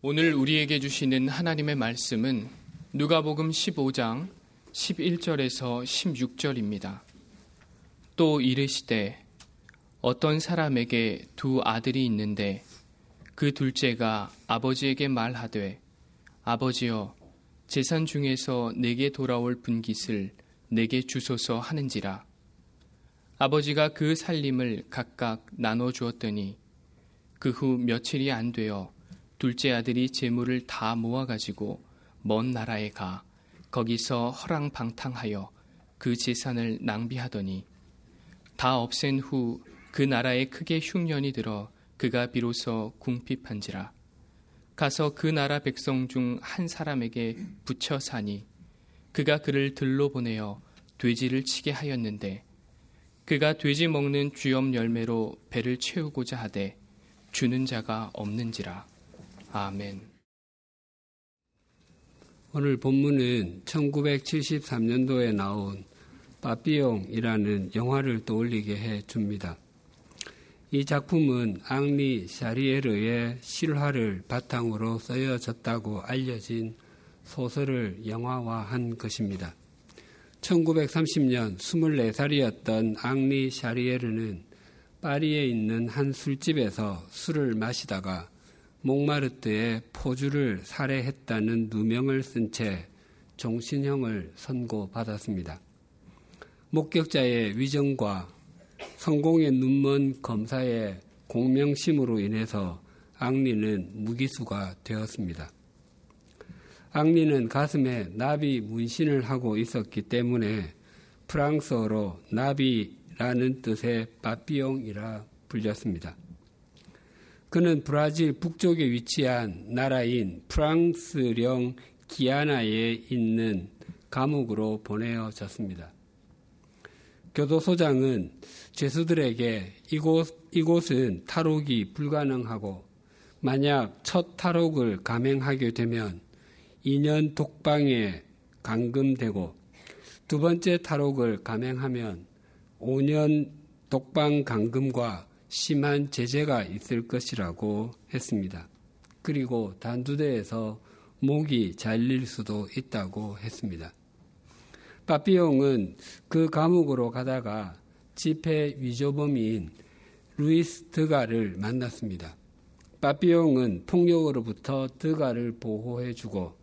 오늘 우리에게 주시는 하나님의 말씀은 누가복음 15장 11절에서 16절입니다. 또 이르시되 어떤 사람에게 두 아들이 있는데 그 둘째가 아버지에게 말하되 아버지여 재산 중에서 내게 돌아올 분깃을 내게 주소서 하는지라 아버지가 그 살림을 각각 나눠 주었더니 그 후 며칠이 안 되어 둘째 아들이 재물을 다 모아가지고 먼 나라에 가 거기서 허랑방탕하여 그 재산을 낭비하더니 다 없앤 후 그 나라에 크게 흉년이 들어 그가 비로소 궁핍한지라. 가서 그 나라 백성 중 한 사람에게 붙여 사니 그가 그를 들로 보내어 돼지를 치게 하였는데 그가 돼지 먹는 쥐엄 열매로 배를 채우고자 하되 주는 자가 없는지라 아멘. 오늘 본문은 1973년도에 나온 빠삐용이라는 영화를 떠올리게 해 줍니다. 이 작품은 앙리 샤리에르의 실화를 바탕으로 쓰여졌다고 알려진 소설을 영화화한 것입니다. 1930년 24살이었던 앙리 샤리에르는 파리에 있는 한 술집에서 술을 마시다가 몽마르트에 포주를 살해했다는 누명을 쓴 채 종신형을 선고받았습니다. 목격자의 위정과 성공의 눈먼 검사의 공명심으로 인해서 앙리는 무기수가 되었습니다. 앙리는 가슴에 나비 문신을 하고 있었기 때문에 프랑스어로 나비라는 뜻의 바비용이라 불렸습니다. 그는 브라질 북쪽에 위치한 나라인 프랑스령 기아나에 있는 감옥으로 보내어졌습니다. 교도소장은 죄수들에게 이곳, 이곳은 탈옥이 불가능하고 만약 첫 탈옥을 감행하게 되면 2년 독방에 감금되고 두 번째 탈옥을 감행하면 5년 독방 감금과 심한 제재가 있을 것이라고 했습니다. 그리고 단두대에서 목이 잘릴 수도 있다고 했습니다. 파피용은 그 감옥으로 가다가 집회 위조범인 루이스 드가를 만났습니다. 파피용은 폭력으로부터 드가를 보호해주고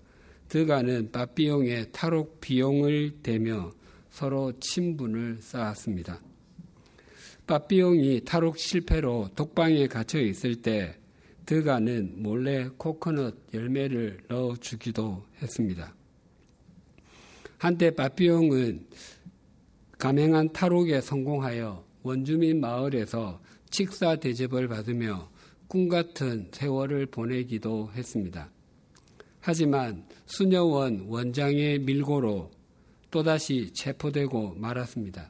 드가는 파피용의 탈옥 비용을 대며 서로 친분을 쌓았습니다. 빠삐용이 탈옥 실패로 독방에 갇혀 있을 때 드가는 몰래 코코넛 열매를 넣어 주기도 했습니다. 한때 빠삐용은 감행한 탈옥에 성공하여 원주민 마을에서 식사 대접을 받으며 꿈 같은 세월을 보내기도 했습니다. 하지만 수녀원 원장의 밀고로 또다시 체포되고 말았습니다.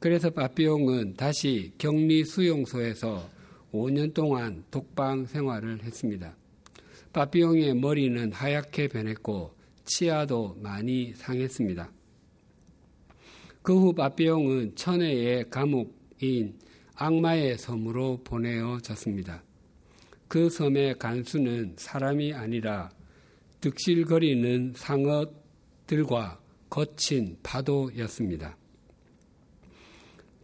그래서 바비용은 다시 격리 수용소에서 5년 동안 독방 생활을 했습니다. 바비용의 머리는 하얗게 변했고 치아도 많이 상했습니다. 그후 바비용은 천혜의 감옥인 악마의 섬으로 보내어졌습니다. 그 섬의 간수는 사람이 아니라 득실거리는 상어들과 거친 파도였습니다.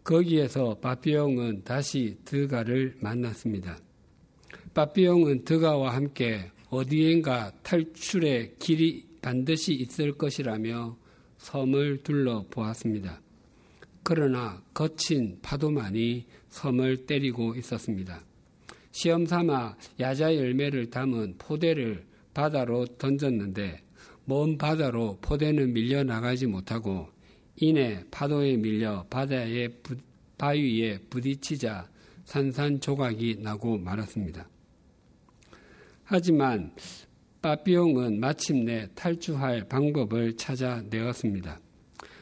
거기에서 바비용은 다시 드가를 만났습니다. 바비용은 드가와 함께 어디엔가 탈출의 길이 반드시 있을 것이라며 섬을 둘러보았습니다. 그러나 거친 파도만이 섬을 때리고 있었습니다. 시험 삼아 야자 열매를 담은 포대를 바다로 던졌는데 먼 바다로 포대는 밀려나가지 못하고 이내 파도에 밀려 바다의 부, 바위에 부딪히자 산산조각이 나고 말았습니다. 하지만 빠삐용은 마침내 탈주할 방법을 찾아내었습니다.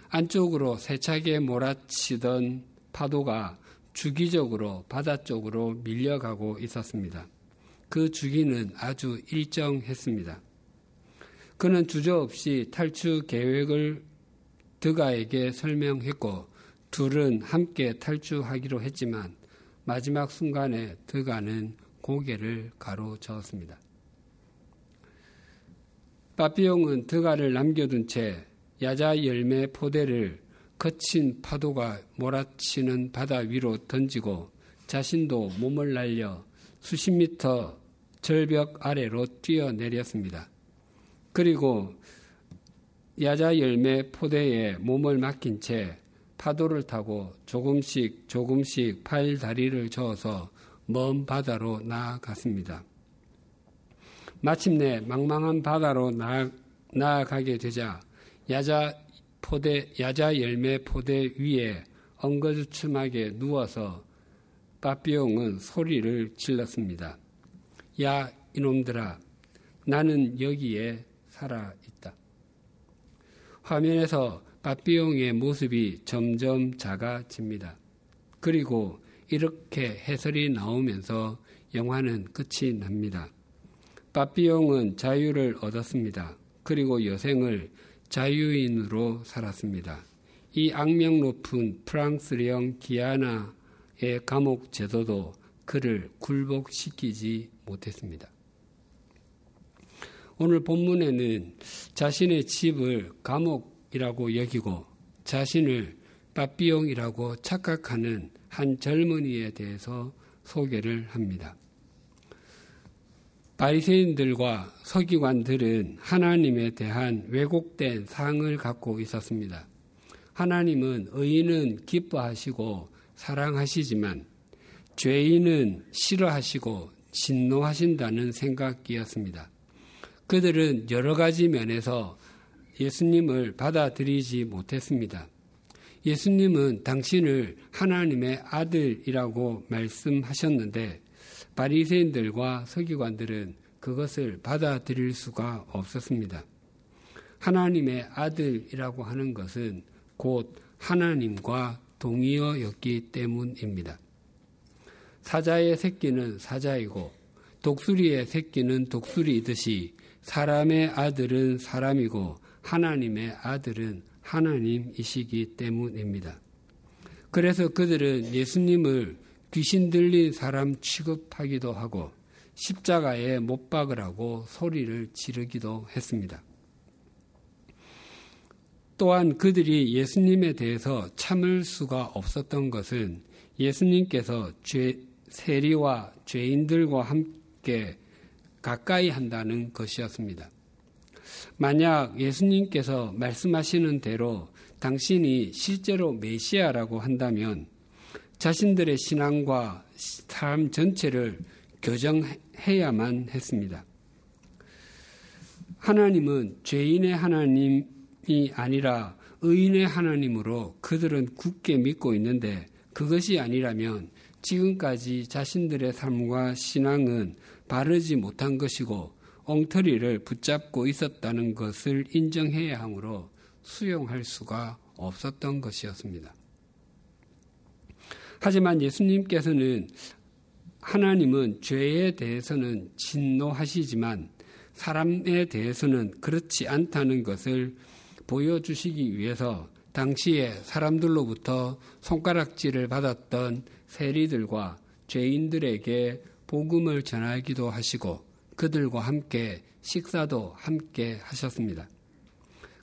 안쪽으로 세차게 몰아치던 파도가 주기적으로 바다 쪽으로 밀려가고 있었습니다. 그 주기는 아주 일정했습니다. 그는 주저없이 탈주 계획을 드가에게 설명했고 둘은 함께 탈주하기로 했지만 마지막 순간에 드가는 고개를 가로저었습니다. 빠삐용은 드가를 남겨둔 채 야자 열매 포대를 거친 파도가 몰아치는 바다 위로 던지고 자신도 몸을 날려 수십 미터 절벽 아래로 뛰어내렸습니다. 그리고 야자 열매 포대에 몸을 맡긴 채 파도를 타고 조금씩 조금씩 팔 다리를 저어서 먼 바다로 나아갔습니다. 마침내 망망한 바다로 나아, 나아가게 되자 야자 포대 야자 열매 포대 위에 엉거주춤하게 누워서 빠삐용은 소리를 질렀습니다. 야 이놈들아 나는 여기에 살아. 화면에서 빠삐용의 모습이 점점 작아집니다. 그리고 이렇게 해설이 나오면서 영화는 끝이 납니다. 빠삐용은 자유를 얻었습니다. 그리고 여생을 자유인으로 살았습니다. 이 악명 높은 프랑스령 기아나의 감옥 제도도 그를 굴복시키지 못했습니다. 오늘 본문에는 자신의 집을 감옥이라고 여기고 자신을 빠삐용이라고 착각하는 한 젊은이에 대해서 소개를 합니다. 바리새인들과 서기관들은 하나님에 대한 왜곡된 상을 갖고 있었습니다. 하나님은 의인은 기뻐하시고 사랑하시지만 죄인은 싫어하시고 진노하신다는 생각이었습니다. 그들은 여러 가지 면에서 예수님을 받아들이지 못했습니다. 예수님은 당신을 하나님의 아들이라고 말씀하셨는데 바리새인들과 서기관들은 그것을 받아들일 수가 없었습니다. 하나님의 아들이라고 하는 것은 곧 하나님과 동의어였기 때문입니다. 사자의 새끼는 사자이고 독수리의 새끼는 독수리이듯이 사람의 아들은 사람이고 하나님의 아들은 하나님이시기 때문입니다. 그래서 그들은 예수님을 귀신 들린 사람 취급하기도 하고 십자가에 못 박으라고 소리를 지르기도 했습니다. 또한 그들이 예수님에 대해서 참을 수가 없었던 것은 예수님께서 죄, 세리와 죄인들과 함께 가까이 한다는 것이었습니다. 만약 예수님께서 말씀하시는 대로 당신이 실제로 메시아라고 한다면 자신들의 신앙과 사람 전체를 교정해야만 했습니다. 하나님은 죄인의 하나님이 아니라 의인의 하나님으로 그들은 굳게 믿고 있는데 그것이 아니라면 지금까지 자신들의 삶과 신앙은 바르지 못한 것이고 엉터리를 붙잡고 있었다는 것을 인정해야 하므로 수용할 수가 없었던 것이었습니다. 하지만 예수님께서는 하나님은 죄에 대해서는 진노하시지만 사람에 대해서는 그렇지 않다는 것을 보여주시기 위해서 당시에 사람들로부터 손가락질을 받았던 세리들과 죄인들에게 복음을 전하기도 하시고 그들과 함께 식사도 함께 하셨습니다.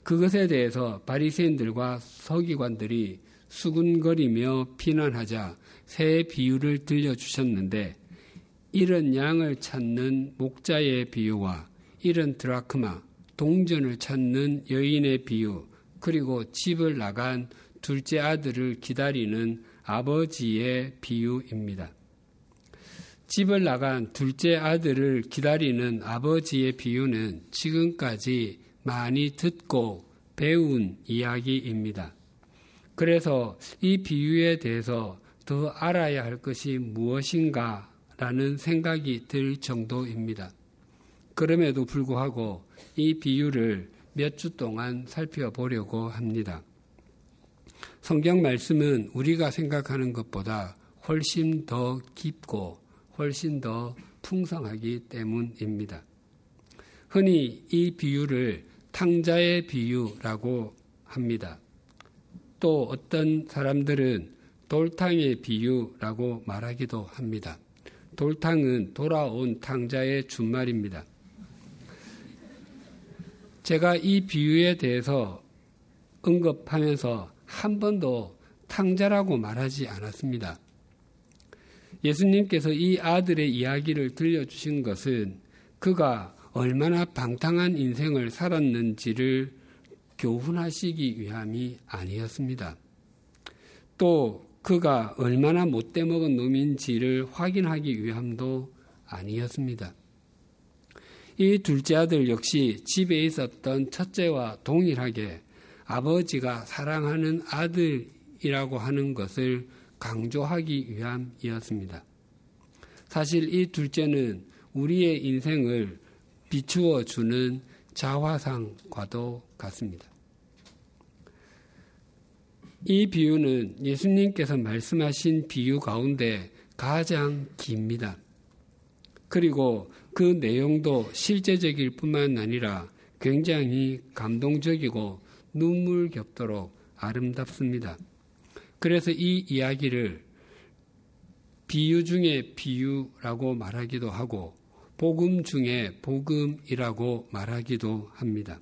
그것에 대해서 바리새인들과 서기관들이 수군거리며 비난하자 새 비유를 들려주셨는데 이런 양을 찾는 목자의 비유와 이런 드라크마, 동전을 찾는 여인의 비유, 그리고 집을 나간 둘째 아들을 기다리는 아버지의 비유입니다. 집을 나간 둘째 아들을 기다리는 아버지의 비유는 지금까지 많이 듣고 배운 이야기입니다. 그래서 이 비유에 대해서 더 알아야 할 것이 무엇인가 라는 생각이 들 정도입니다. 그럼에도 불구하고 이 비유를 몇 주 동안 살펴보려고 합니다. 성경 말씀은 우리가 생각하는 것보다 훨씬 더 깊고 훨씬 더 풍성하기 때문입니다. 흔히 이 비유를 탕자의 비유라고 합니다. 또 어떤 사람들은 돌탕의 비유라고 말하기도 합니다. 돌탕은 돌아온 탕자의 준말입니다. 제가 이 비유에 대해서 언급하면서 한 번도 탕자라고 말하지 않았습니다. 예수님께서 이 아들의 이야기를 들려주신 것은 그가 얼마나 방탕한 인생을 살았는지를 교훈하시기 위함이 아니었습니다. 또 그가 얼마나 못돼 먹은 놈인지를 확인하기 위함도 아니었습니다. 이 둘째 아들 역시 집에 있었던 첫째와 동일하게 아버지가 사랑하는 아들이라고 하는 것을 강조하기 위함이었습니다. 사실 이 둘째는 우리의 인생을 비추어 주는 자화상과도 같습니다. 이 비유는 예수님께서 말씀하신 비유 가운데 가장 깁니다. 그리고 그 내용도 실제적일 뿐만 아니라 굉장히 감동적이고 눈물 겹도록 아름답습니다. 그래서 이 이야기를 비유 중에 비유라고 말하기도 하고 복음 중에 복음이라고 말하기도 합니다.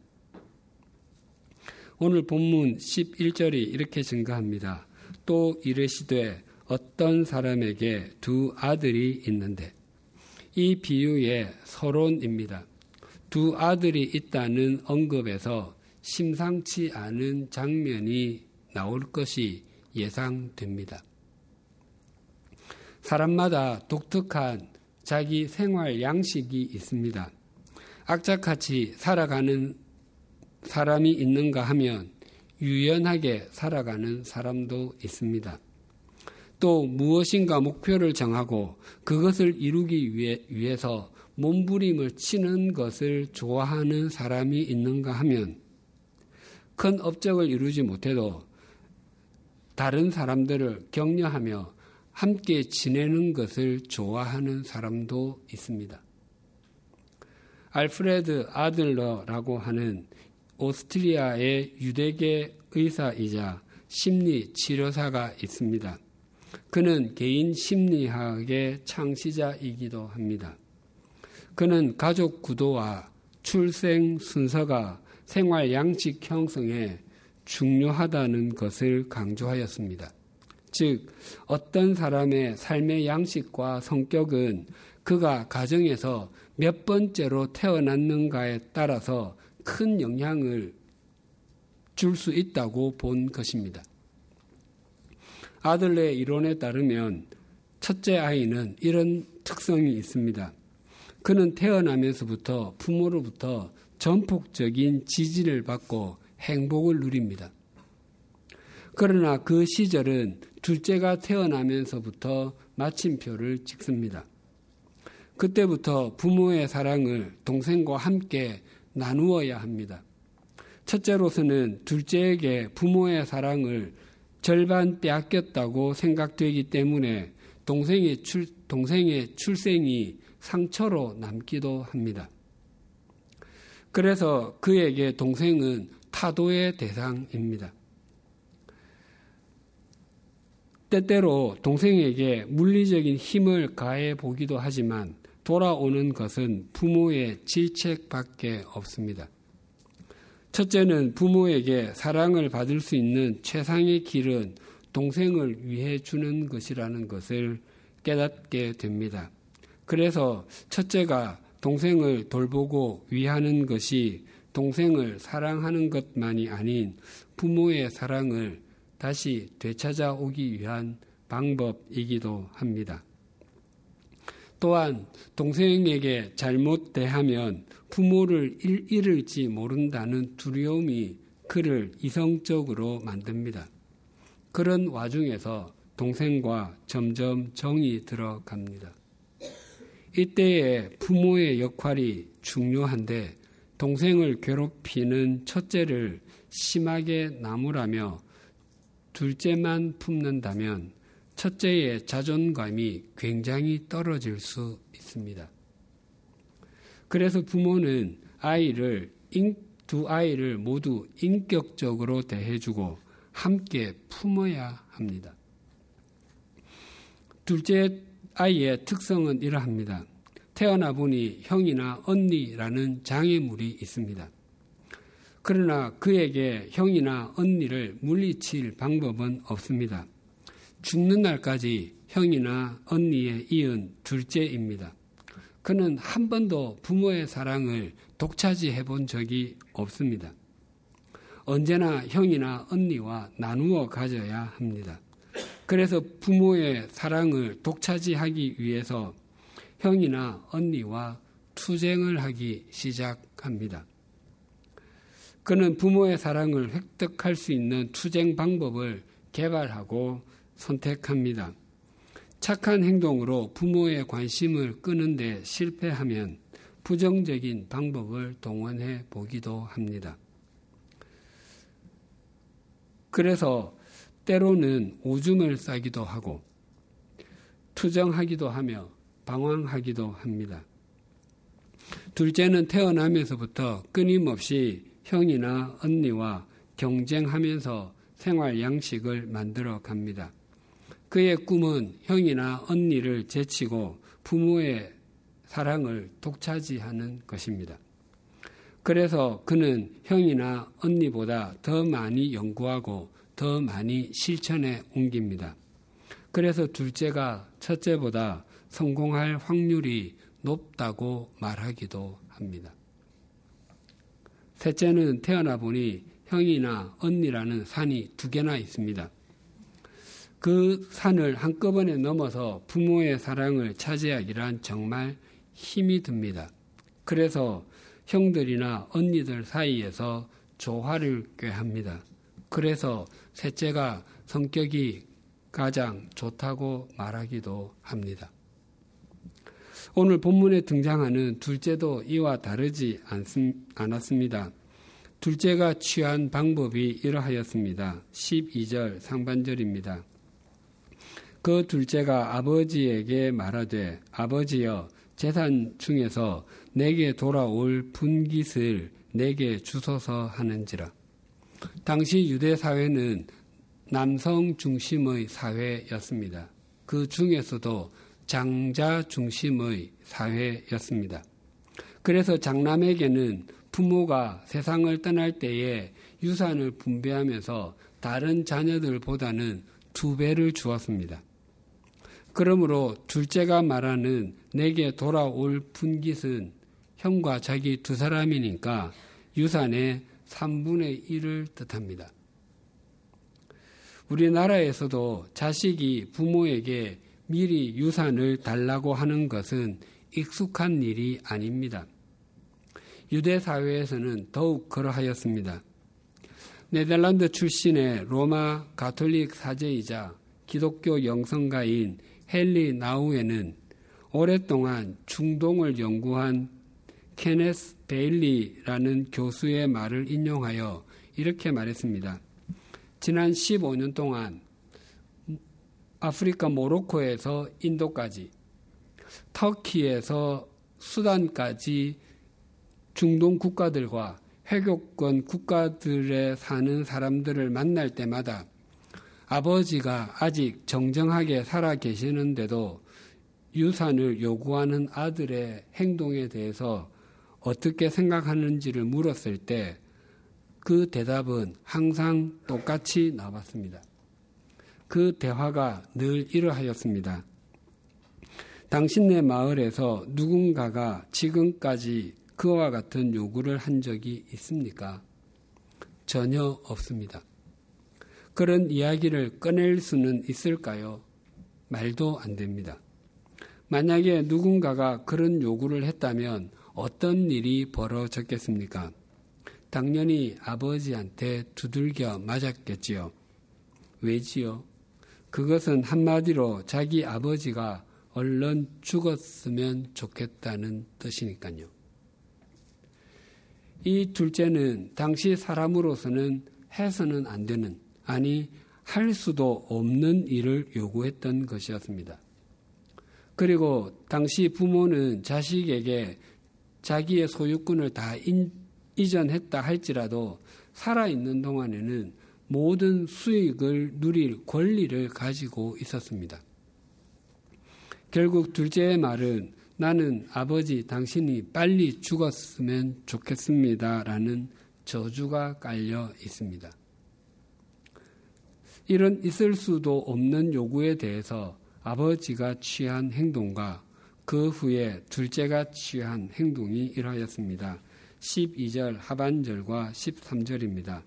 오늘 본문 11절이 이렇게 증가합니다. 또 이르시되 어떤 사람에게 두 아들이 있는데 이 비유의 서론입니다. 두 아들이 있다는 언급에서 심상치 않은 장면이 나올 것이 예상됩니다. 사람마다 독특한 자기 생활 양식이 있습니다. 악착같이 살아가는 사람이 있는가 하면 유연하게 살아가는 사람도 있습니다. 또 무엇인가 목표를 정하고 그것을 이루기 위해, 위해서 몸부림을 치는 것을 좋아하는 사람이 있는가 하면 큰 업적을 이루지 못해도 다른 사람들을 격려하며 함께 지내는 것을 좋아하는 사람도 있습니다. 알프레드 아들러라고 하는 오스트리아의 유대계 의사이자 심리 치료사가 있습니다. 그는 개인 심리학의 창시자이기도 합니다. 그는 가족 구도와 출생 순서가 생활 양식 형성에 중요하다는 것을 강조하였습니다. 즉, 어떤 사람의 삶의 양식과 성격은 그가 가정에서 몇 번째로 태어났는가에 따라서 큰 영향을 줄 수 있다고 본 것입니다. 아들의 이론에 따르면 첫째 아이는 이런 특성이 있습니다. 그는 태어나면서부터 부모로부터 전폭적인 지지를 받고 행복을 누립니다. 그러나 그 시절은 둘째가 태어나면서부터 마침표를 찍습니다. 그때부터 부모의 사랑을 동생과 함께 나누어야 합니다. 첫째로서는 둘째에게 부모의 사랑을 절반 빼앗겼다고 생각되기 때문에 동생의, 출, 동생의 출생이 상처로 남기도 합니다. 그래서 그에게 동생은 타도의 대상입니다. 때때로 동생에게 물리적인 힘을 가해 보기도 하지만 돌아오는 것은 부모의 질책밖에 없습니다. 첫째는 부모에게 사랑을 받을 수 있는 최상의 길은 동생을 위해 주는 것이라는 것을 깨닫게 됩니다. 그래서 첫째가 동생을 돌보고 위하는 것이 동생을 사랑하는 것만이 아닌 부모의 사랑을 다시 되찾아오기 위한 방법이기도 합니다. 또한 동생에게 잘못 대하면 부모를 잃을지 모른다는 두려움이 그를 이성적으로 만듭니다. 그런 와중에서 동생과 점점 정이 들어갑니다. 이때에 부모의 역할이 중요한데 동생을 괴롭히는 첫째를 심하게 나무라며 둘째만 품는다면 첫째의 자존감이 굉장히 떨어질 수 있습니다. 그래서 부모는 아이를 두 아이를 모두 인격적으로 대해주고 함께 품어야 합니다. 둘째 아이의 특성은 이러합니다. 태어나 보니 형이나 언니라는 장애물이 있습니다. 그러나 그에게 형이나 언니를 물리칠 방법은 없습니다. 죽는 날까지 형이나 언니에 이은 둘째입니다. 그는 한 번도 부모의 사랑을 독차지해 본 적이 없습니다. 언제나 형이나 언니와 나누어 가져야 합니다. 그래서 부모의 사랑을 독차지하기 위해서 형이나 언니와 투쟁을 하기 시작합니다. 그는 부모의 사랑을 획득할 수 있는 투쟁 방법을 개발하고 선택합니다. 착한 행동으로 부모의 관심을 끄는데 실패하면 부정적인 방법을 동원해 보기도 합니다. 그래서 때로는 오줌을 싸기도 하고 투정하기도 하며 방황하기도 합니다. 둘째는 태어나면서부터 끊임없이 형이나 언니와 경쟁하면서 생활 양식을 만들어 갑니다. 그의 꿈은 형이나 언니를 제치고 부모의 사랑을 독차지하는 것입니다. 그래서 그는 형이나 언니보다 더 많이 연구하고 더 많이 실천에 옮깁니다. 그래서 둘째가 첫째보다 성공할 확률이 높다고 말하기도 합니다. 셋째는 태어나 보니 형이나 언니라는 산이 두 개나 있습니다. 그 산을 한꺼번에 넘어서 부모의 사랑을 차지하기란 정말 힘이 듭니다. 그래서 형들이나 언니들 사이에서 조화를 꾀합니다. 그래서 셋째가 성격이 가장 좋다고 말하기도 합니다. 오늘 본문에 등장하는 둘째도 이와 다르지 않았습니다. 둘째가 취한 방법이 이러하였습니다. 12절 상반절입니다. 그 둘째가 아버지에게 말하되 아버지여 재산 중에서 내게 돌아올 분깃을 내게 주소서 하는지라. 당시 유대 사회는 남성 중심의 사회였습니다. 그 중에서도 장자 중심의 사회였습니다. 그래서 장남에게는 부모가 세상을 떠날 때에 유산을 분배하면서 다른 자녀들보다는 두 배를 주었습니다. 그러므로 둘째가 말하는 내게 돌아올 분깃은 형과 자기 두 사람이니까 유산의 3분의 1을 뜻합니다. 우리나라에서도 자식이 부모에게 미리 유산을 달라고 하는 것은 익숙한 일이 아닙니다. 유대 사회에서는 더욱 그러하였습니다. 네덜란드 출신의 로마 가톨릭 사제이자 기독교 영성가인 헨리 나우에는 오랫동안 중동을 연구한 케네스 베일리라는 교수의 말을 인용하여 이렇게 말했습니다. 지난 15년 동안 아프리카 모로코에서 인도까지, 터키에서 수단까지 중동 국가들과 회교권 국가들에 사는 사람들을 만날 때마다 아버지가 아직 정정하게 살아 계시는데도 유산을 요구하는 아들의 행동에 대해서 어떻게 생각하는지를 물었을 때 그 대답은 항상 똑같이 나왔습니다. 그 대화가 늘 이러하였습니다. 당신네 마을에서 누군가가 지금까지 그와 같은 요구를 한 적이 있습니까? 전혀 없습니다. 그런 이야기를 꺼낼 수는 있을까요? 말도 안 됩니다. 만약에 누군가가 그런 요구를 했다면 어떤 일이 벌어졌겠습니까? 당연히 아버지한테 두들겨 맞았겠지요. 왜지요? 그것은 한마디로 자기 아버지가 얼른 죽었으면 좋겠다는 뜻이니까요. 이 둘째는 당시 사람으로서는 해서는 안 되는, 아니, 할 수도 없는 일을 요구했던 것이었습니다. 그리고 당시 부모는 자식에게 자기의 소유권을 다 인, 이전했다 할지라도 살아있는 동안에는 모든 수익을 누릴 권리를 가지고 있었습니다. 결국 둘째의 말은 나는 아버지 당신이 빨리 죽었으면 좋겠습니다. 라는 저주가 깔려 있습니다. 이런 있을 수도 없는 요구에 대해서 아버지가 취한 행동과 그 후에 둘째가 취한 행동이 이러하였습니다. 12절 하반절과 13절입니다.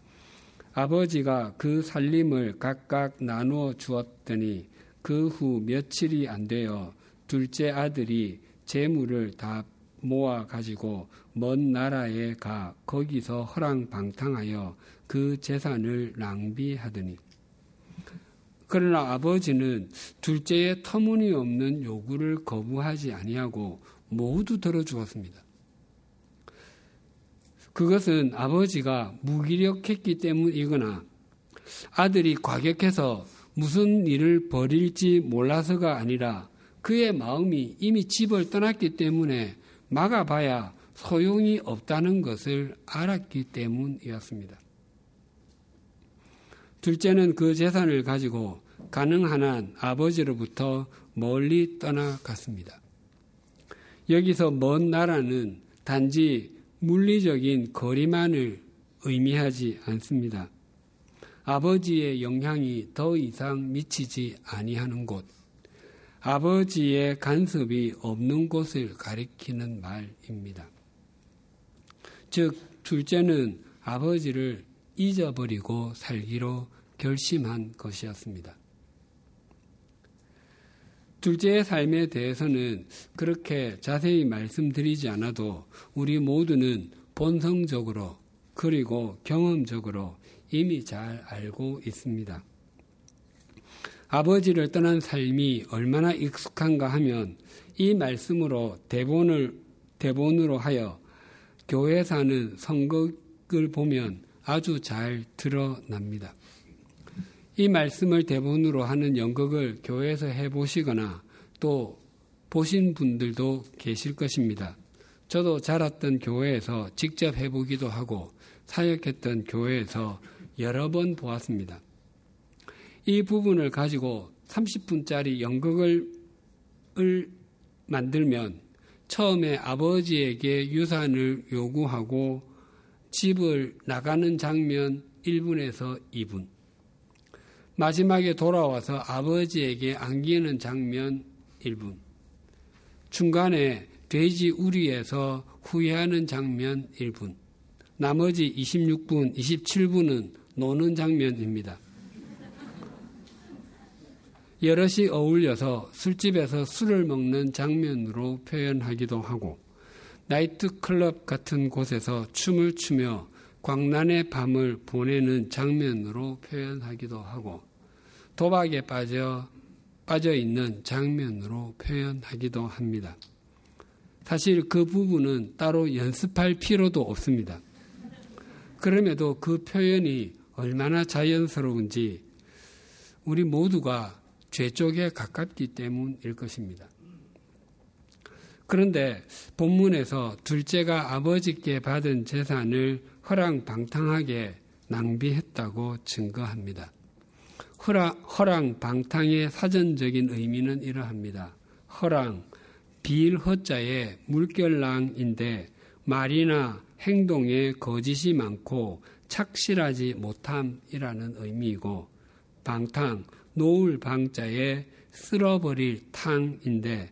아버지가 그 살림을 각각 나누어 주었더니 그 후 며칠이 안 되어 둘째 아들이 재물을 다 모아 가지고 먼 나라에 가 거기서 허랑방탕하여 그 재산을 낭비하더니 그러나 아버지는 둘째의 터무니없는 요구를 거부하지 아니하고 모두 들어주었습니다. 그것은 아버지가 무기력했기 때문이거나 아들이 과격해서 무슨 일을 벌일지 몰라서가 아니라 그의 마음이 이미 집을 떠났기 때문에 막아봐야 소용이 없다는 것을 알았기 때문이었습니다. 둘째는 그 재산을 가지고 가능한 한 아버지로부터 멀리 떠나갔습니다. 여기서 먼 나라는 단지 물리적인 거리만을 의미하지 않습니다. 아버지의 영향이 더 이상 미치지 아니하는 곳, 아버지의 간섭이 없는 곳을 가리키는 말입니다. 즉, 둘째는 아버지를 잊어버리고 살기로 결심한 것이었습니다. 둘째의 삶에 대해서는 그렇게 자세히 말씀드리지 않아도 우리 모두는 본성적으로 그리고 경험적으로 이미 잘 알고 있습니다. 아버지를 떠난 삶이 얼마나 익숙한가 하면 이 말씀으로 대본을 대본으로 하여 교회 사는 성극을 보면 아주 잘 드러납니다. 이 말씀을 대본으로 하는 연극을 교회에서 해보시거나 또 보신 분들도 계실 것입니다. 저도 자랐던 교회에서 직접 해보기도 하고 사역했던 교회에서 여러 번 보았습니다. 이 부분을 가지고 30분짜리 연극을 만들면 처음에 아버지에게 유산을 요구하고 집을 나가는 장면 1분에서 2분. 마지막에 돌아와서 아버지에게 안기는 장면 1분. 중간에 돼지 우리에서 후회하는 장면 1분. 나머지 26분, 27분은 노는 장면입니다. 여럿이 어울려서 술집에서 술을 먹는 장면으로 표현하기도 하고 나이트클럽 같은 곳에서 춤을 추며 광란의 밤을 보내는 장면으로 표현하기도 하고 도박에 빠져 빠져 있는 장면으로 표현하기도 합니다. 사실 그 부분은 따로 연습할 필요도 없습니다. 그럼에도 그 표현이 얼마나 자연스러운지 우리 모두가 죄 쪽에 가깝기 때문일 것입니다. 그런데 본문에서 둘째가 아버지께 받은 재산을 허랑방탕하게 낭비했다고 증거합니다. 허랑, 방탕의 사전적인 의미는 이러합니다. 허랑, 비일 허자의 물결랑인데 말이나 행동에 거짓이 많고 착실하지 못함이라는 의미이고 방탕, 노을 방자에 쓸어버릴 탕인데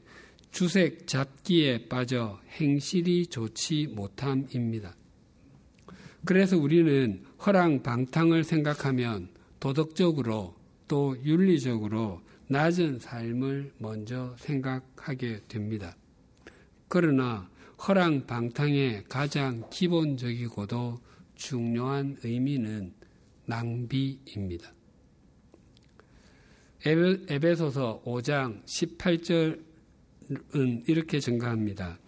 주색 잡기에 빠져 행실이 좋지 못함입니다. 그래서 우리는 허랑 방탕을 생각하면 도덕적으로 또 윤리적으로 낮은 삶을 먼저 생각하게 됩니다. 그러나 허랑 방탕의 가장 기본적이고도 중요한 의미는 낭비입니다. 에베소서 5장 18절 은 이렇게 증가합니다.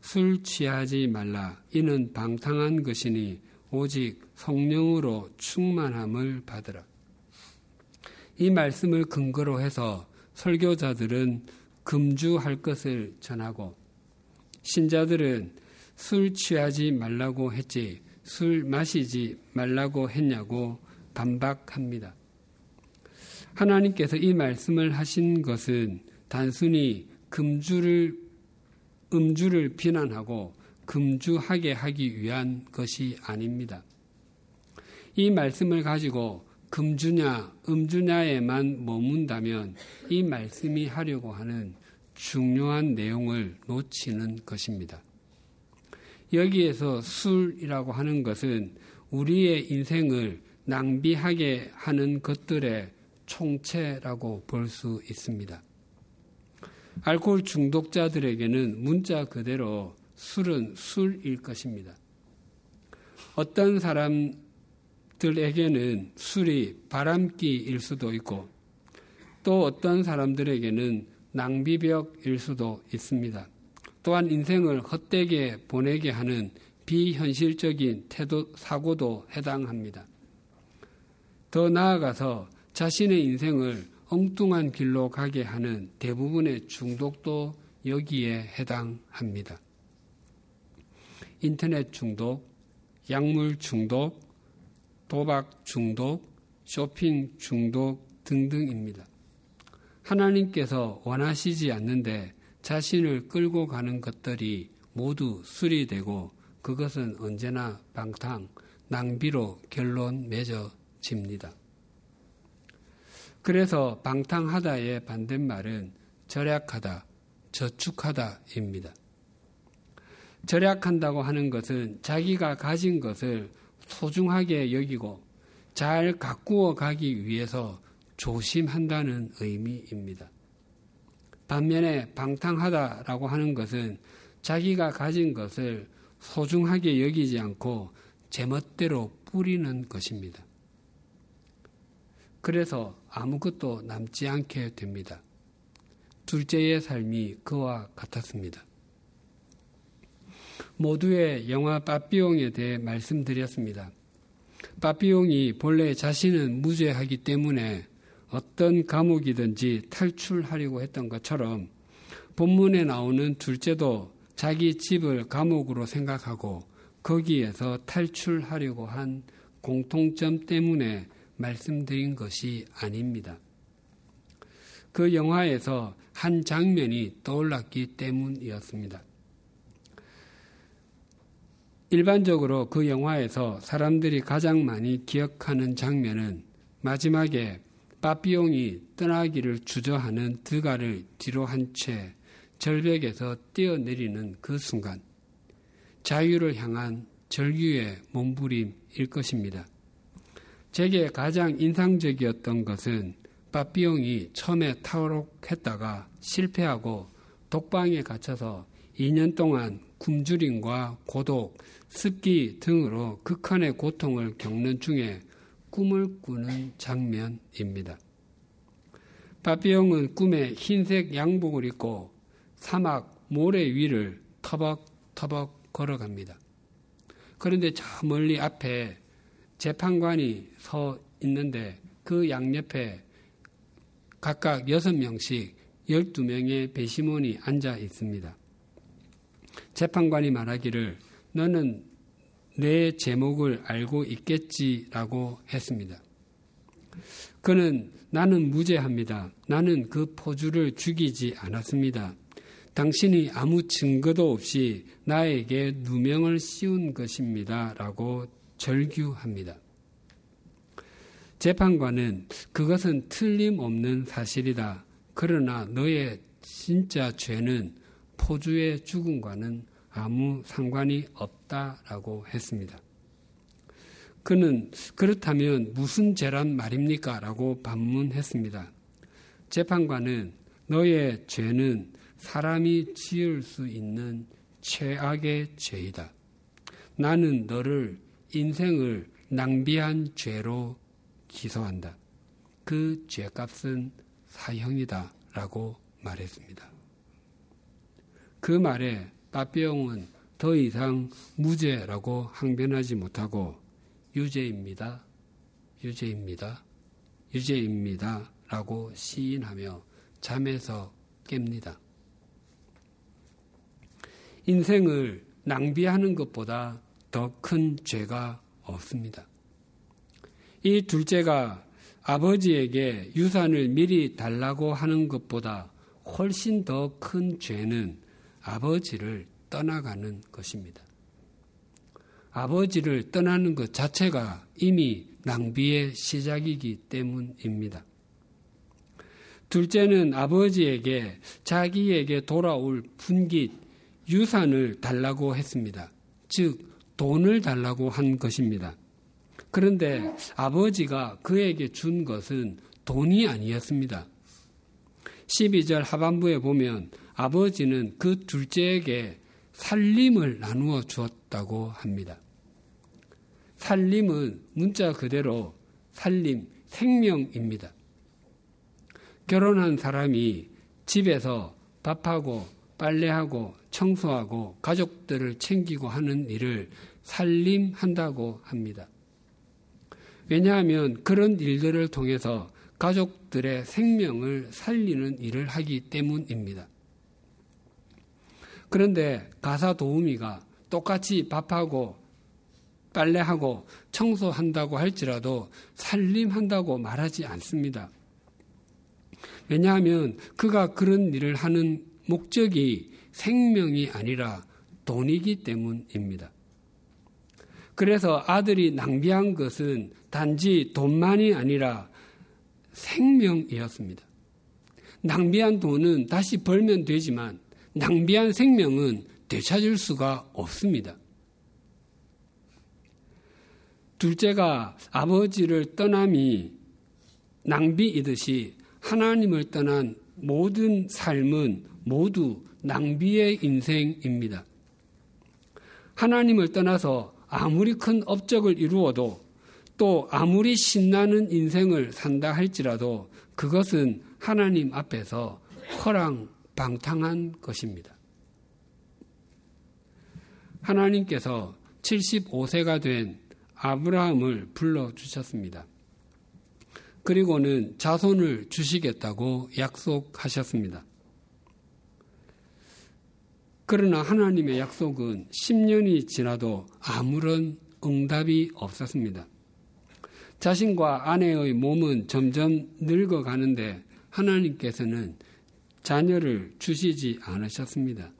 술 취하지 말라. 이는 방탕한 것이니 오직 성령으로 충만함을 받으라. 이 말씀을 근거로 해서 설교자들은 금주할 것을 전하고 신자들은 술 취하지 말라고 했지 술 마시지 말라고 했냐고 반박합니다. 하나님께서 이 말씀을 하신 것은 단순히 금주를 음주를 비난하고 금주하게 하기 위한 것이 아닙니다. 이 말씀을 가지고 금주냐, 음주냐에만 머문다면 이 말씀이 하려고 하는 중요한 내용을 놓치는 것입니다. 여기에서 술이라고 하는 것은 우리의 인생을 낭비하게 하는 것들의 총체라고 볼 수 있습니다. 알코올 중독자들에게는 문자 그대로 술은 술일 것입니다. 어떤 사람 들에게는 술이 바람기일 수도 있고 또 어떤 사람들에게는 낭비벽일 수도 있습니다. 또한 인생을 헛되게 보내게 하는 비현실적인 태도, 사고도 해당합니다. 더 나아가서 자신의 인생을 엉뚱한 길로 가게 하는 대부분의 중독도 여기에 해당합니다. 인터넷 중독, 약물 중독, 도박 중독, 쇼핑 중독 등등입니다. 하나님께서 원하시지 않는데 자신을 끌고 가는 것들이 모두 수리되고 그것은 언제나 방탕, 낭비로 결론 맺어집니다. 그래서 방탕하다의 반대말은 절약하다, 저축하다입니다. 절약한다고 하는 것은 자기가 가진 것을 소중하게 여기고 잘 가꾸어 가기 위해서 조심한다는 의미입니다. 반면에 방탕하다라고 하는 것은 자기가 가진 것을 소중하게 여기지 않고 제멋대로 뿌리는 것입니다. 그래서 아무것도 남지 않게 됩니다. 둘째의 삶이 그와 같았습니다. 모두의 영화 빠삐용에 대해 말씀드렸습니다. 빠삐용이 본래 자신은 무죄하기 때문에 어떤 감옥이든지 탈출하려고 했던 것처럼 본문에 나오는 둘째도 자기 집을 감옥으로 생각하고 거기에서 탈출하려고 한 공통점 때문에 말씀드린 것이 아닙니다. 그 영화에서 한 장면이 떠올랐기 때문이었습니다. 일반적으로 그 영화에서 사람들이 가장 많이 기억하는 장면은 마지막에 빠삐용이 떠나기를 주저하는 드가를 뒤로 한 채 절벽에서 뛰어내리는 그 순간 자유를 향한 절규의 몸부림일 것입니다. 제게 가장 인상적이었던 것은 빠삐용이 처음에 타오록했다가 실패하고 독방에 갇혀서 2년 동안 굶주림과 고독, 습기 등으로 극한의 고통을 겪는 중에 꿈을 꾸는 장면입니다. 바비용은 꿈에 흰색 양복을 입고 사막 모래 위를 터벅터벅 걸어갑니다. 그런데 저 멀리 앞에 재판관이 서 있는데 그 양옆에 각각 6명씩 12명의 배심원이 앉아 있습니다. 재판관이 말하기를 너는 내 제목을 알고 있겠지라고 했습니다. 그는 나는 무죄합니다. 나는 그 포주를 죽이지 않았습니다. 당신이 아무 증거도 없이 나에게 누명을 씌운 것입니다. 라고 절규합니다. 재판관은 그것은 틀림없는 사실이다. 그러나 너의 진짜 죄는 포주의 죽음과는 아무 상관이 없다라고 했습니다. 그는 그렇다면 무슨 죄란 말입니까? 라고 반문했습니다. 재판관은 너의 죄는 사람이 지을 수 있는 최악의 죄이다. 나는 너를 인생을 낭비한 죄로 기소한다. 그 죄값은 사형이다. 라고 말했습니다. 그 말에 빠삐용은 더 이상 무죄라고 항변하지 못하고 유죄입니다. 유죄입니다. 유죄입니다. 라고 시인하며 잠에서 깹니다. 인생을 낭비하는 것보다 더 큰 죄가 없습니다. 이 둘째가 아버지에게 유산을 미리 달라고 하는 것보다 훨씬 더 큰 죄는 아버지를 떠나가는 것입니다. 아버지를 떠나는 것 자체가 이미 낭비의 시작이기 때문입니다. 둘째는 아버지에게 자기에게 돌아올 분깃, 유산을 달라고 했습니다. 즉, 돈을 달라고 한 것입니다. 그런데 아버지가 그에게 준 것은 돈이 아니었습니다. 12절 하반부에 보면 아버지는 그 둘째에게 살림을 나누어 주었다고 합니다. 살림은 문자 그대로 살림, 생명입니다. 결혼한 사람이 집에서 밥하고 빨래하고 청소하고 가족들을 챙기고 하는 일을 살림한다고 합니다. 왜냐하면 그런 일들을 통해서 가족들의 생명을 살리는 일을 하기 때문입니다. 그런데 가사 도우미가 똑같이 밥하고 빨래하고 청소한다고 할지라도 살림한다고 말하지 않습니다. 왜냐하면 그가 그런 일을 하는 목적이 생명이 아니라 돈이기 때문입니다. 그래서 아들이 낭비한 것은 단지 돈만이 아니라 생명이었습니다. 낭비한 돈은 다시 벌면 되지만 낭비한 생명은 되찾을 수가 없습니다. 둘째가 아버지를 떠남이 낭비이듯이 하나님을 떠난 모든 삶은 모두 낭비의 인생입니다. 하나님을 떠나서 아무리 큰 업적을 이루어도 또 아무리 신나는 인생을 산다 할지라도 그것은 하나님 앞에서 허랑 방탕한 것입니다. 하나님께서 75세가 된 아브라함을 불러주셨습니다. 그리고는 자손을 주시겠다고 약속하셨습니다. 그러나 하나님의 약속은 10년이 지나도 아무런 응답이 없었습니다. 자신과 아내의 몸은 점점 늙어가는데 하나님께서는 자녀를 주시지 않으셨습니다.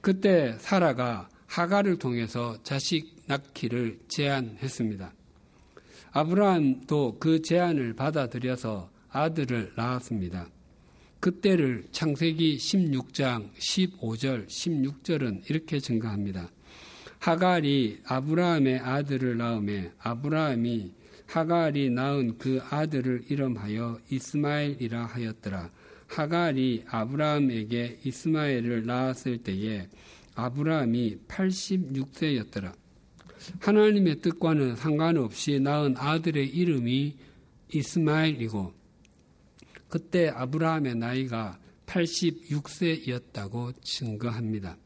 그때 사라가 하가를 통해서 자식 낳기를 제안했습니다. 아브라함도 그 제안을 받아들여서 아들을 낳았습니다. 그때를 창세기 16장 15절, 16절은 이렇게 증가합니다. 하갈이 아브라함의 아들을 낳음에 아브라함이 하갈이 낳은 그 아들을 이름하여 이스마엘이라 하였더라. 하갈이 아브라함에게 이스마엘을 낳았을 때에 아브라함이 86세였더라. 하나님의 뜻과는 상관없이 낳은 아들의 이름이 이스마엘이고 그때 아브라함의 나이가 86세였다고 증거합니다.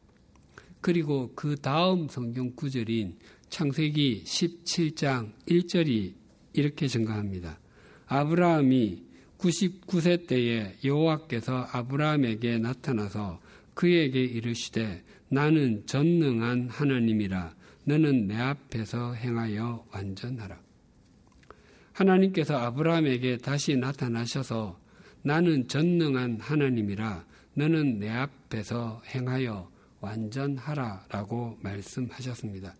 그리고 그 다음 성경 구절인 창세기 17장 1절이 이렇게 증가합니다. 아브라함이 99세 때에 여호와께서 아브라함에게 나타나서 그에게 이르시되 나는 전능한 하나님이라 너는 내 앞에서 행하여 완전하라. 하나님께서 아브라함에게 다시 나타나셔서 나는 전능한 하나님이라 너는 내 앞에서 행하여 완전하라 라고 말씀하셨습니다.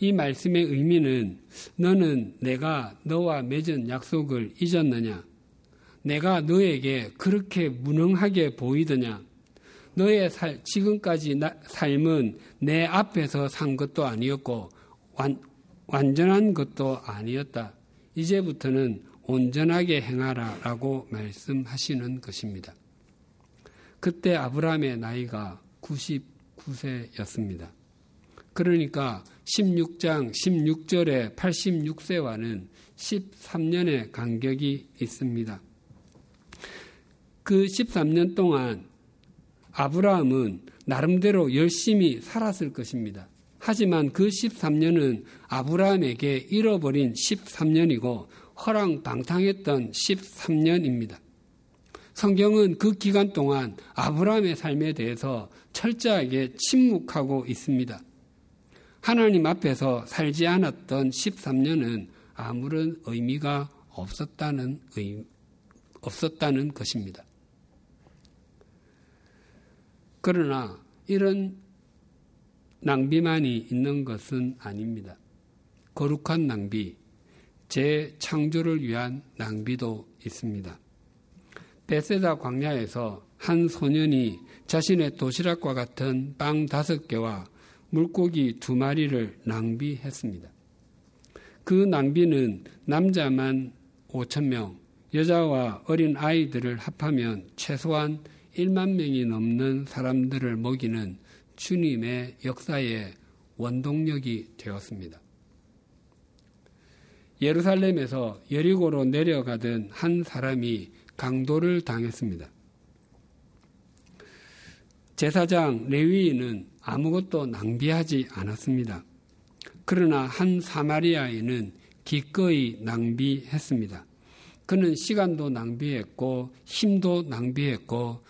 이 말씀의 의미는 너는 내가 너와 맺은 약속을 잊었느냐? 내가 너에게 그렇게 무능하게 보이더냐? 너의 살, 지금까지 나, 삶은 내 앞에서 산 것도 아니었고 완, 완전한 것도 아니었다. 이제부터는 온전하게 행하라 라고 말씀하시는 것입니다. 그때 아브라함의 나이가 99세였습니다. 그러니까 16장 16절의 86세와는 13년의 간격이 있습니다. 그 13년 동안 아브라함은 나름대로 열심히 살았을 것입니다. 하지만 그 13년은 아브라함에게 잃어버린 13년이고 허랑방탕했던 13년입니다. 성경은 그 기간 동안 아브라함의 삶에 대해서 철저하게 침묵하고 있습니다. 하나님 앞에서 살지 않았던 13년은 아무런 의미가 없었다는, 의, 없었다는 것입니다. 그러나 이런 낭비만이 있는 것은 아닙니다. 거룩한 낭비, 재창조를 위한 낭비도 있습니다. 베세다 광야에서 한 소년이 자신의 도시락과 같은 빵 다섯 개와 물고기 두 마리를 낭비했습니다. 그 낭비는 남자만 5천 명, 여자와 어린 아이들을 합하면 최소한 1만 명이 넘는 사람들을 먹이는 주님의 역사의 원동력이 되었습니다. 예루살렘에서 여리고로 내려가던 한 사람이 강도를 당했습니다. 제사장 레위인은 아무것도 낭비하지 않았습니다. 그러나 한 사마리아인은 기꺼이 낭비했습니다. 그는 시간도 낭비했고 힘도 낭비했고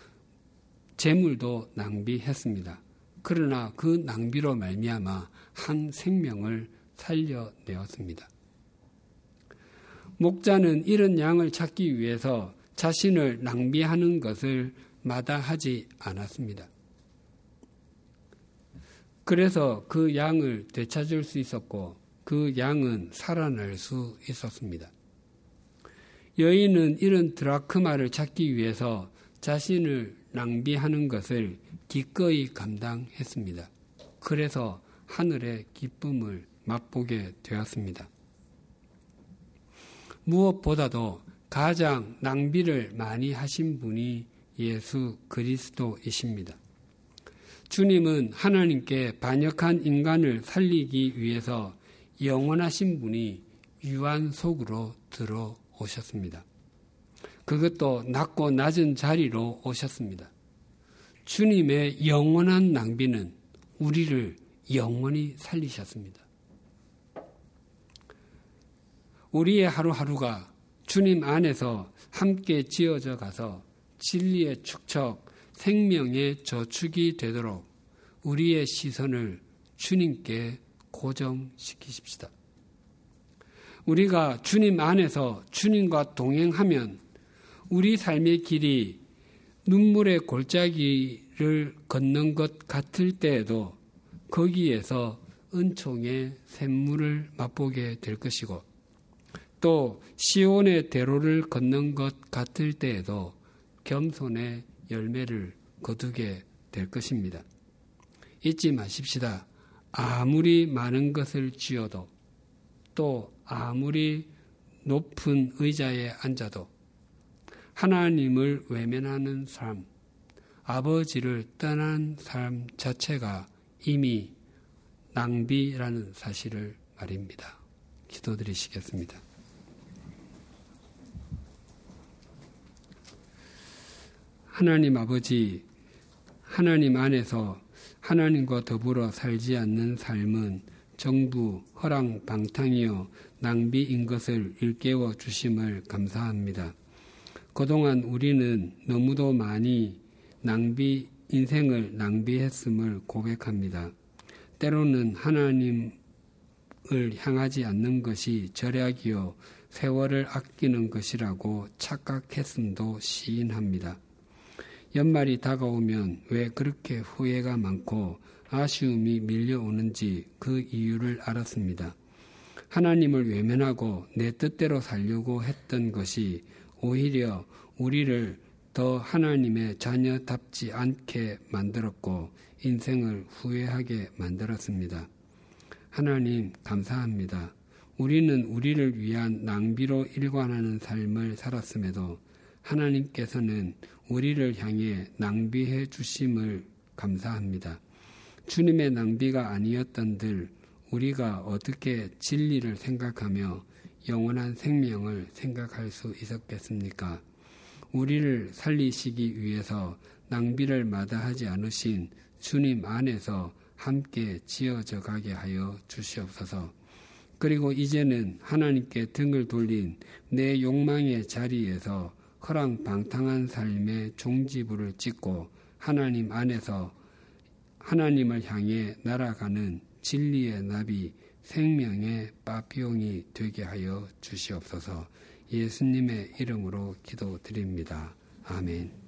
재물도 낭비했습니다. 그러나 그 낭비로 말미암아 한 생명을 살려내었습니다. 목자는 이런 양을 찾기 위해서 자신을 낭비하는 것을 마다하지 않았습니다. 그래서 그 양을 되찾을 수 있었고 그 양은 살아날 수 있었습니다. 여인은 이런 드라크마를 찾기 위해서 자신을 낭비하는 것을 기꺼이 감당했습니다. 그래서 하늘의 기쁨을 맛보게 되었습니다. 무엇보다도 가장 낭비를 많이 하신 분이 예수 그리스도이십니다. 주님은 하나님께 반역한 인간을 살리기 위해서 영원하신 분이 유한 속으로 들어오셨습니다. 그것도 낮고 낮은 자리로 오셨습니다. 주님의 영원한 낭비는 우리를 영원히 살리셨습니다. 우리의 하루하루가 주님 안에서 함께 지어져 가서 진리의 축척, 생명의 저축이 되도록 우리의 시선을 주님께 고정시키십시다. 우리가 주님 안에서 주님과 동행하면 우리 삶의 길이 눈물의 골짜기를 걷는 것 같을 때에도 거기에서 은총의 샘물을 맛보게 될 것이고 또 시온의 대로를 걷는 것 같을 때에도 겸손의 열매를 거두게 될 것입니다. 잊지 마십시다. 아무리 많은 것을 쥐어도 또 아무리 높은 의자에 앉아도 하나님을 외면하는 삶, 아버지를 떠난 삶 자체가 이미 낭비라는 사실을 말입니다. 기도드리시겠습니다. 하나님 아버지, 하나님 안에서 하나님과 더불어 살지 않는 삶은 정부, 허랑, 방탕이요, 낭비인 것을 일깨워 주심을 감사합니다. 그동안 우리는 너무도 많이 낭비, 인생을 낭비했음을 고백합니다. 때로는 하나님을 향하지 않는 것이 절약이요, 세월을 아끼는 것이라고 착각했음도 시인합니다. 연말이 다가오면 왜 그렇게 후회가 많고 아쉬움이 밀려오는지 그 이유를 알았습니다. 하나님을 외면하고 내 뜻대로 살려고 했던 것이 오히려 우리를 더 하나님의 자녀답지 않게 만들었고 인생을 후회하게 만들었습니다. 하나님 감사합니다. 우리는 우리를 위한 낭비로 일관하는 삶을 살았음에도 하나님께서는 우리를 향해 낭비해 주심을 감사합니다. 주님의 낭비가 아니었던들 우리가 어떻게 진리를 생각하며 영원한 생명을 생각할 수 있었겠습니까? 우리를 살리시기 위해서 낭비를 마다하지 않으신 주님 안에서 함께 지어져 가게 하여 주시옵소서. 그리고 이제는 하나님께 등을 돌린 내 욕망의 자리에서 허랑방탕한 삶의 종지부를 찍고 하나님 안에서 하나님을 향해 날아가는 진리의 나비 생명의 빠삐용이 되게 하여 주시옵소서 예수님의 이름으로 기도드립니다. 아멘.